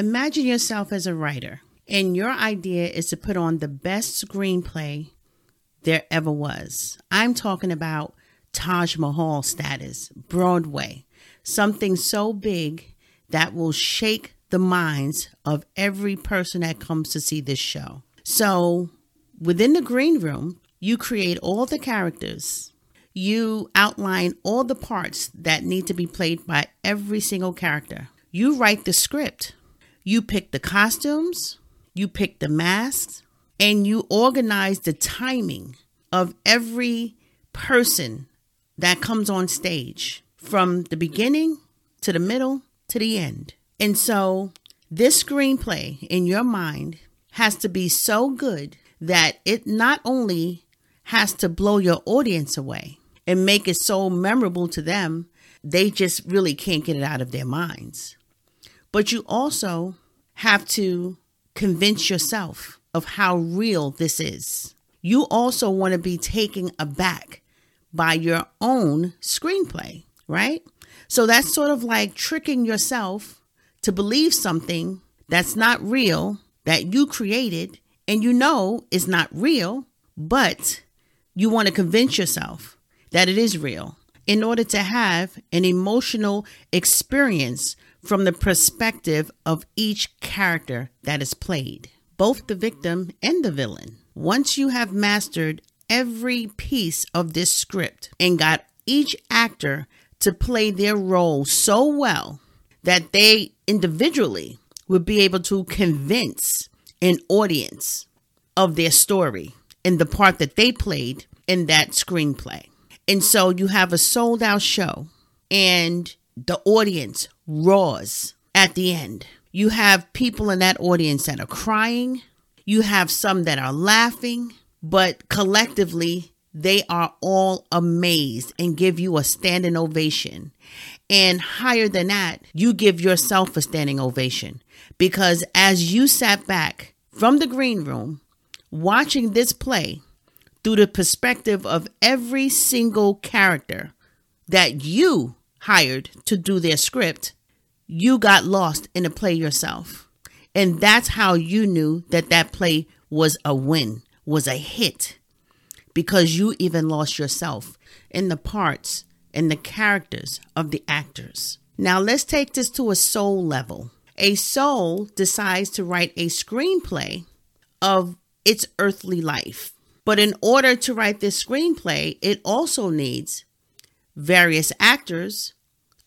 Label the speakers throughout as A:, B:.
A: Imagine yourself as a writer, and your idea is to put on the best screenplay there ever was. I'm talking about Taj Mahal status, Broadway, something so big that will shake the minds of every person that comes to see this show. So, within the green room, you create all the characters. You outline all the parts that need to be played by every single character. You write the script. You pick the costumes, you pick the masks, and you organize the timing of every person that comes on stage from the beginning to the middle to the end. And so this screenplay in your mind has to be so good that it not only has to blow your audience away and make it so memorable to them, they just really can't get it out of their minds. But you also have to convince yourself of how real this is. You also want to be taken aback by your own screenplay, right? So that's sort of like tricking yourself to believe something that's not real, that you created, and you know is not real, but you want to convince yourself that it is real in order to have an emotional experience from the perspective of each character that is played, both the victim and the villain. Once you have mastered every piece of this script and got each actor to play their role so well that they individually would be able to convince an audience of their story and the part that they played in that screenplay. And so you have a sold out show and the audience roars at the end. You have people in that audience that are crying, you have some that are laughing, but collectively, they are all amazed and give you a standing ovation. And higher than that, you give yourself a standing ovation because as you sat back from the green room watching this play through the perspective of every single character that you hired to do their script, you got lost in the play yourself. And that's how you knew that that play was a win was a hit because you even lost yourself in the parts and the characters of the actors. Now, let's take this to a soul level. A soul decides to write a screenplay of its earthly life. But in order to write this screenplay, it also needs various actors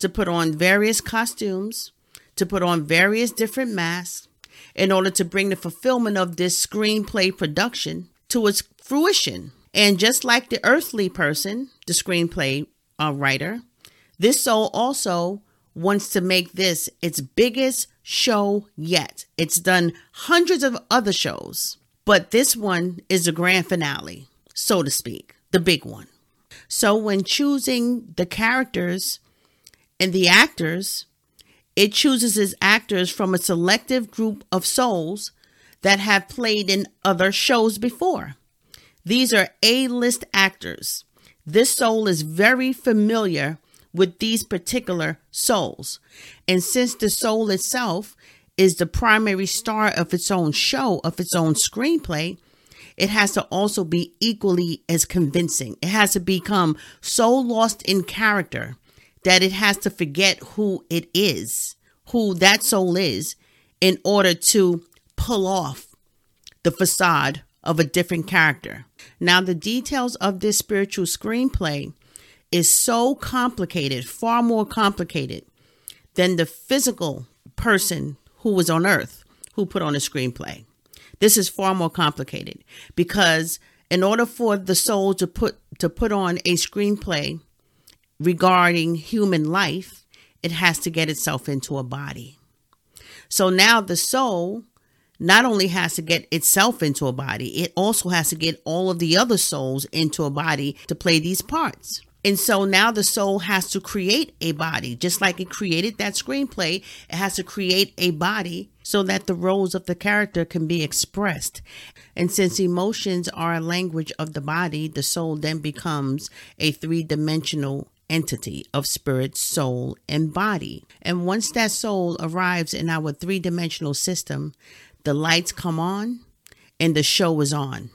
A: to put on various costumes, to put on various different masks, in order to bring the fulfillment of this screenplay production to its fruition. And just like the earthly person, the screenplay uh, writer, this soul also wants to make this its biggest show yet. It's done hundreds of other shows, but this one is the grand finale, so to speak, the big one. So when choosing the characters and the actors, it chooses its actors from a selective group of souls that have played in other shows before. These are A list actors. This soul is very familiar with these particular souls. And since the soul itself is the primary star of its own show, of its own screenplay, it has to also be equally as convincing. It has to become so lost in character that it has to forget who it is, who that soul is, in order to pull off the facade of a different character. Now, the details of this spiritual screenplay is so complicated, far more complicated than the physical person who was on earth who put on a screenplay. This is far more complicated because in order for the soul to put to put on a screenplay regarding human life, it has to get itself into a body. So now the soul not only has to get itself into a body, it also has to get all of the other souls into a body to play these parts. And so now the soul has to create a body, just like it created that screenplay. It has to create a body so that the roles of the character can be expressed. And since emotions are a language of the body, the soul then becomes a three dimensional entity of spirit, soul, and body. And once that soul arrives in our three dimensional system, the lights come on and the show is on.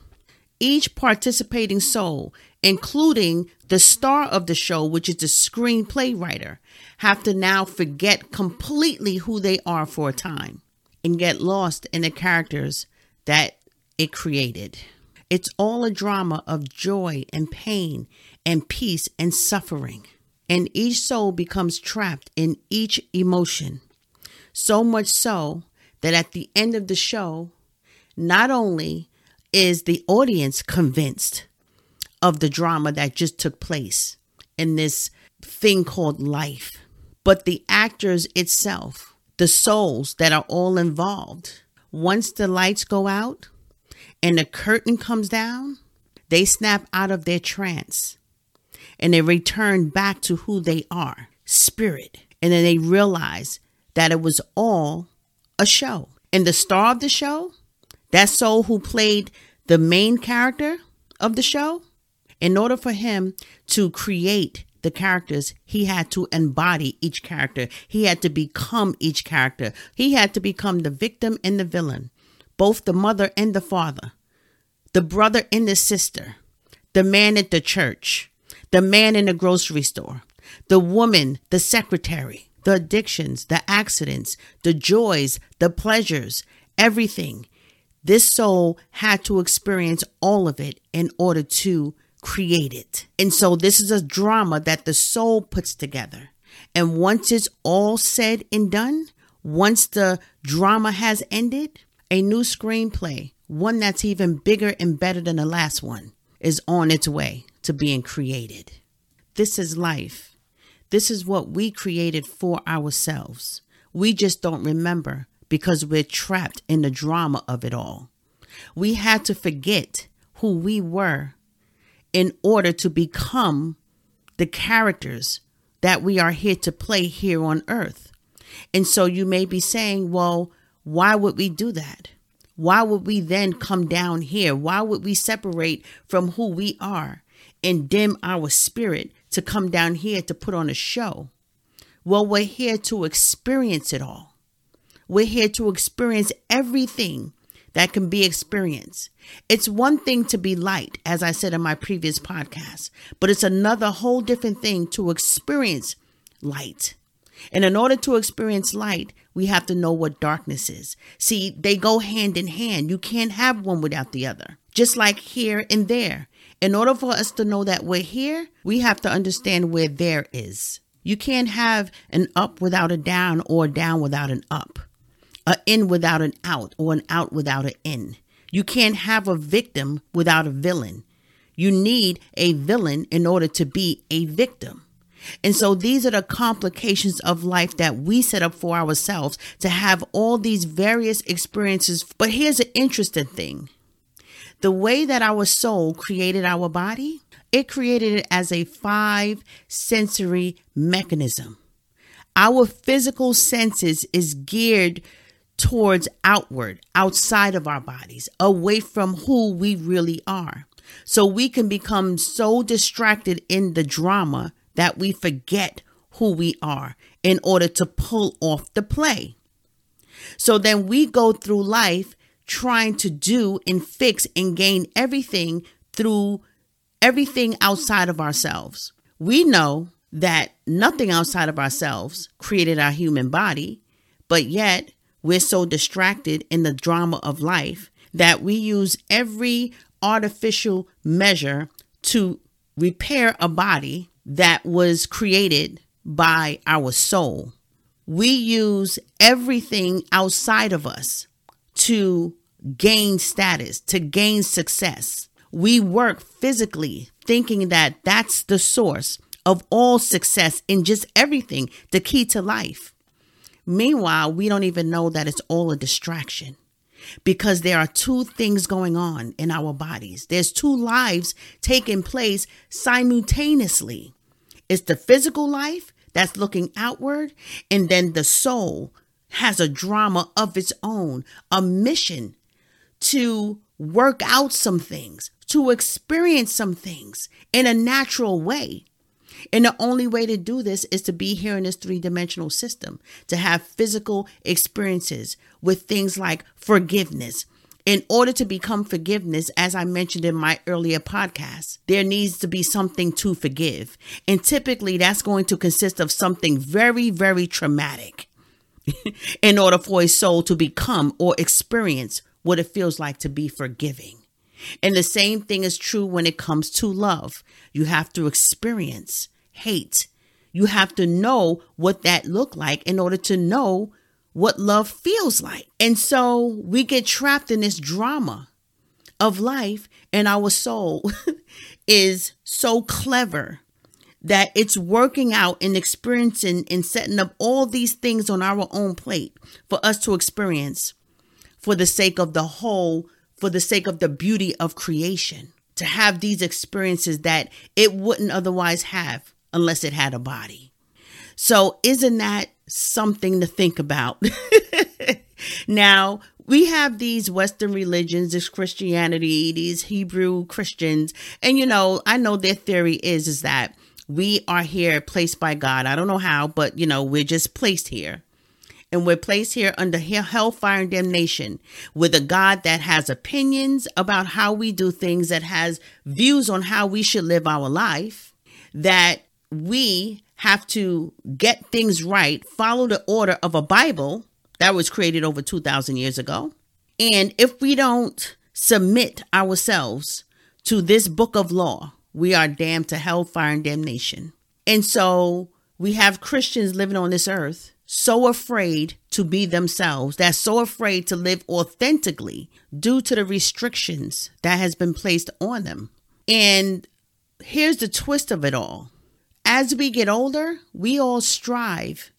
A: Each participating soul, including the star of the show, which is the screenplay writer, have to now forget completely who they are for a time and get lost in the characters that it created. It's all a drama of joy and pain and peace and suffering. And each soul becomes trapped in each emotion. So much so that at the end of the show, not only is the audience convinced of the drama that just took place in this thing called life, but the actors itself, the souls that are all involved, once the lights go out and the curtain comes down, they snap out of their trance and they return back to who they are spirit. And then they realize that it was all a show. And the star of the show, that soul who played the main character of the show, in order for him to create the characters, he had to embody each character. He had to become each character. He had to become the victim and the villain, both the mother and the father, the brother and the sister, the man at the church, the man in the grocery store, the woman, the secretary, the addictions, the accidents, the joys, the pleasures, everything. This soul had to experience all of it in order to create it. And so this is a drama that the soul puts together. And once it's all said and done, once the drama has ended, a new screenplay, one that's even bigger and better than the last one, is on its way to being created. This is life. This is what we created for ourselves. We just don't remember because we're trapped in the drama of it all. We had to forget who we were in order to become the characters that we are here to play here on earth. And so you may be saying, well, why would we do that? Why would we then come down here? Why would we separate from who we are and dim our spirit to come down here to put on a show? Well, we're here to experience it all. We're here to experience everything that can be experienced. It's one thing to be light, as I said in my previous podcast, but it's another whole different thing to experience light. And in order to experience light, we have to know what darkness is. See, they go hand in hand. You can't have one without the other, just like here and there. In order for us to know that we're here, we have to understand where there is. You can't have an up without a down or a down without an up a in without an out or an out without an in. You can't have a victim without a villain. You need a villain in order to be a victim. And so these are the complications of life that we set up for ourselves to have all these various experiences. But here's an interesting thing the way that our soul created our body, it created it as a five sensory mechanism. Our physical senses is geared towards outward, outside of our bodies, away from who we really are. So we can become so distracted in the drama that we forget who we are in order to pull off the play. So then we go through life trying to do and fix and gain everything through everything outside of ourselves. We know that nothing outside of ourselves created our human body, but yet we're so distracted in the drama of life that we use every artificial measure to repair a body that was created by our soul. We use everything outside of us to gain status, to gain success. We work physically thinking that that's the source of all success in just everything, the key to life. Meanwhile, we don't even know that it's all a distraction because there are two things going on in our bodies. There's two lives taking place simultaneously. It's the physical life that's looking outward, and then the soul has a drama of its own, a mission to work out some things, to experience some things in a natural way. And the only way to do this is to be here in this three dimensional system, to have physical experiences with things like forgiveness. In order to become forgiveness, as I mentioned in my earlier podcast, there needs to be something to forgive. And typically that's going to consist of something very, very traumatic in order for a soul to become or experience what it feels like to be forgiving. And the same thing is true when it comes to love. You have to experience hate. You have to know what that looked like in order to know what love feels like. And so we get trapped in this drama of life, and our soul is so clever that it's working out and experiencing and setting up all these things on our own plate for us to experience for the sake of the whole for the sake of the beauty of creation, to have these experiences that it wouldn't otherwise have unless it had a body. So, isn't that something to think about? now, we have these Western religions, this Christianity, these Hebrew Christians, and you know, I know their theory is is that we are here placed by God. I don't know how, but you know, we're just placed here and we're placed here under hellfire and damnation with a God that has opinions about how we do things, that has views on how we should live our life, that we have to get things right, follow the order of a Bible that was created over 2,000 years ago. And if we don't submit ourselves to this book of law, we are damned to hellfire and damnation. And so we have Christians living on this earth so afraid to be themselves, that's so afraid to live authentically due to the restrictions that has been placed on them. And here's the twist of it all. As we get older, we all strive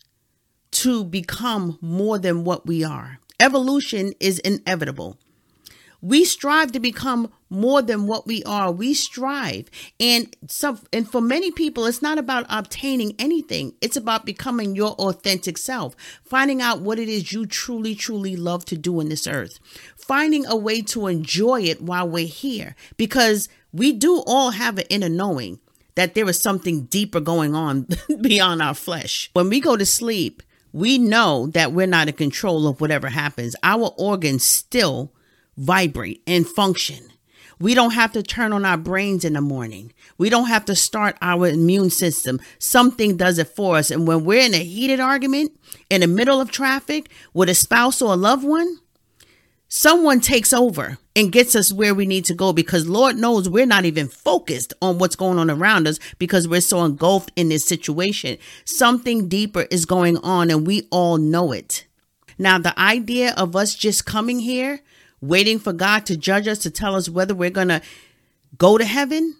A: to become more than what we are. Evolution is inevitable. We strive to become more than what we are. We strive. And some and for many people it's not about obtaining anything. It's about becoming your authentic self, finding out what it is you truly truly love to do in this earth. Finding a way to enjoy it while we're here because we do all have an inner knowing that there is something deeper going on beyond our flesh. When we go to sleep, we know that we're not in control of whatever happens. Our organs still vibrate and function. We don't have to turn on our brains in the morning. We don't have to start our immune system. Something does it for us. And when we're in a heated argument in the middle of traffic with a spouse or a loved one, someone takes over and gets us where we need to go because Lord knows we're not even focused on what's going on around us because we're so engulfed in this situation. Something deeper is going on and we all know it. Now, the idea of us just coming here waiting for God to judge us to tell us whether we're going to go to heaven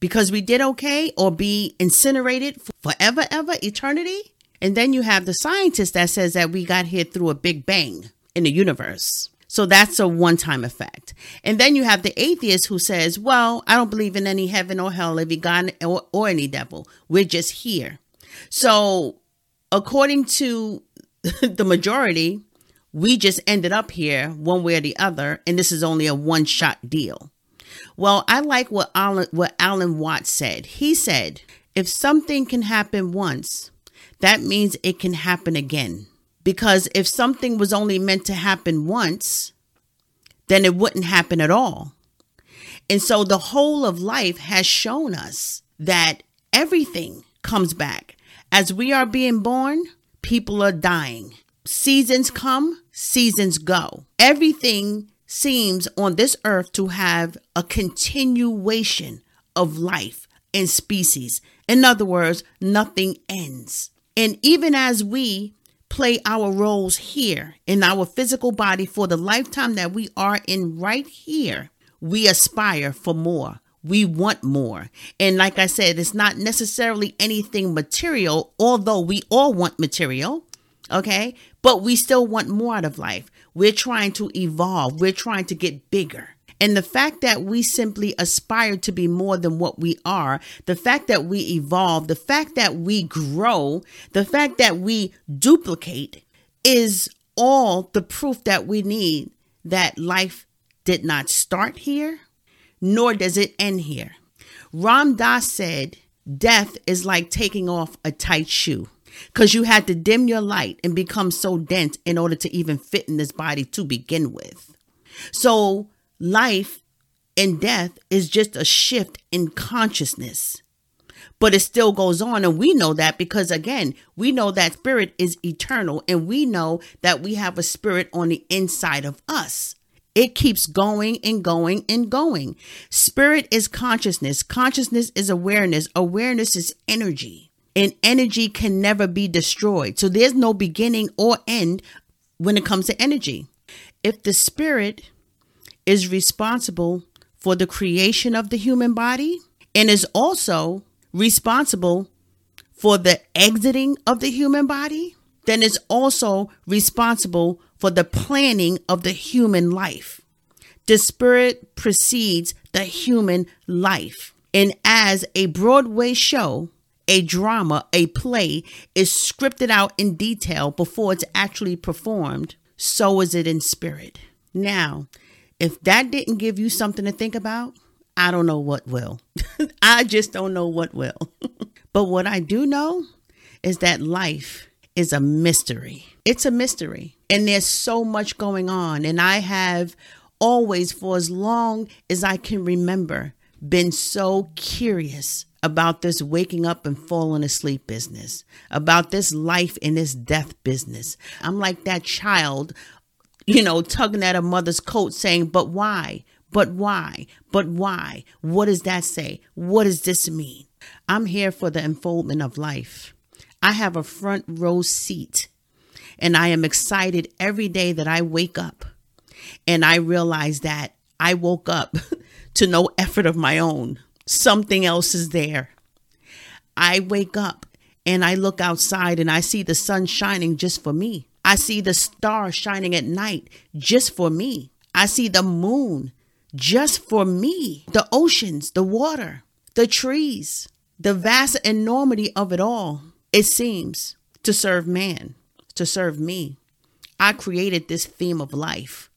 A: because we did okay or be incinerated forever, ever, eternity. And then you have the scientist that says that we got here through a big bang in the universe. So that's a one time effect. And then you have the atheist who says, well, I don't believe in any heaven or hell, every God or, or any devil. We're just here. So according to the majority, we just ended up here one way or the other, and this is only a one shot deal. Well, I like what Alan, what Alan Watts said. He said, if something can happen once, that means it can happen again. Because if something was only meant to happen once, then it wouldn't happen at all. And so the whole of life has shown us that everything comes back. As we are being born, people are dying. Seasons come, seasons go. Everything seems on this earth to have a continuation of life and species. In other words, nothing ends. And even as we play our roles here in our physical body for the lifetime that we are in right here, we aspire for more. We want more. And like I said, it's not necessarily anything material, although we all want material. Okay. But we still want more out of life. We're trying to evolve. We're trying to get bigger. And the fact that we simply aspire to be more than what we are, the fact that we evolve, the fact that we grow, the fact that we duplicate is all the proof that we need that life did not start here, nor does it end here. Ram Dass said, death is like taking off a tight shoe because you had to dim your light and become so dense in order to even fit in this body to begin with. So, life and death is just a shift in consciousness. But it still goes on. And we know that because, again, we know that spirit is eternal and we know that we have a spirit on the inside of us. It keeps going and going and going. Spirit is consciousness. Consciousness is awareness. Awareness is energy. And energy can never be destroyed. So there's no beginning or end when it comes to energy. If the spirit is responsible for the creation of the human body and is also responsible for the exiting of the human body, then it's also responsible for the planning of the human life. The spirit precedes the human life. And as a Broadway show, a drama, a play is scripted out in detail before it's actually performed, so is it in spirit. Now, if that didn't give you something to think about, I don't know what will. I just don't know what will. but what I do know is that life is a mystery. It's a mystery. And there's so much going on. And I have always, for as long as I can remember, been so curious about this waking up and falling asleep business, about this life and this death business. I'm like that child you know, tugging at a mother's coat saying, But why? But why? But why? What does that say? What does this mean? I'm here for the unfoldment of life. I have a front row seat, and I am excited every day that I wake up and I realize that I woke up to no effort of my own. Something else is there. I wake up and I look outside and I see the sun shining just for me. I see the stars shining at night just for me. I see the moon just for me. The oceans, the water, the trees, the vast enormity of it all. It seems to serve man, to serve me. I created this theme of life.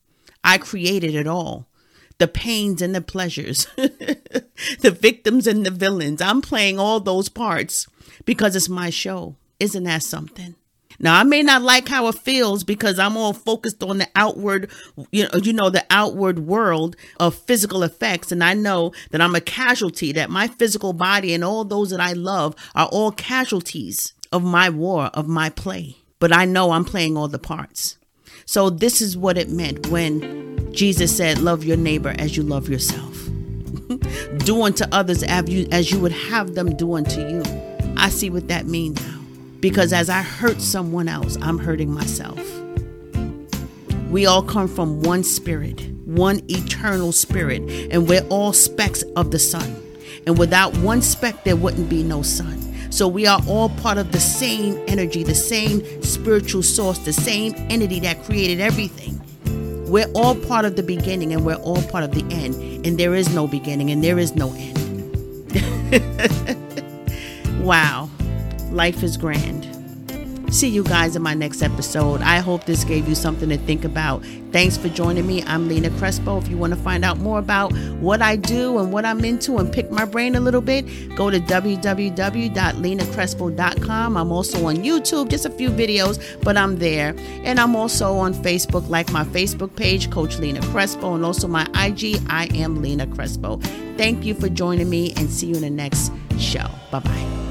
A: I created it all the pains and the pleasures, the victims and the villains. I'm playing all those parts because it's my show. Isn't that something? Now I may not like how it feels because I'm all focused on the outward, you know, you know, the outward world of physical effects. And I know that I'm a casualty, that my physical body and all those that I love are all casualties of my war, of my play. But I know I'm playing all the parts. So this is what it meant when Jesus said, Love your neighbor as you love yourself. do unto others as you, would have them do unto you. I see what that means now. Because as I hurt someone else, I'm hurting myself. We all come from one spirit, one eternal spirit, and we're all specks of the sun. And without one speck, there wouldn't be no sun. So we are all part of the same energy, the same spiritual source, the same entity that created everything. We're all part of the beginning and we're all part of the end. And there is no beginning and there is no end. wow. Life is grand. See you guys in my next episode. I hope this gave you something to think about. Thanks for joining me. I'm Lena Crespo. If you want to find out more about what I do and what I'm into and pick my brain a little bit, go to www.lenacrespo.com. I'm also on YouTube, just a few videos, but I'm there. And I'm also on Facebook, like my Facebook page, Coach Lena Crespo, and also my IG, I am Lena Crespo. Thank you for joining me and see you in the next show. Bye bye.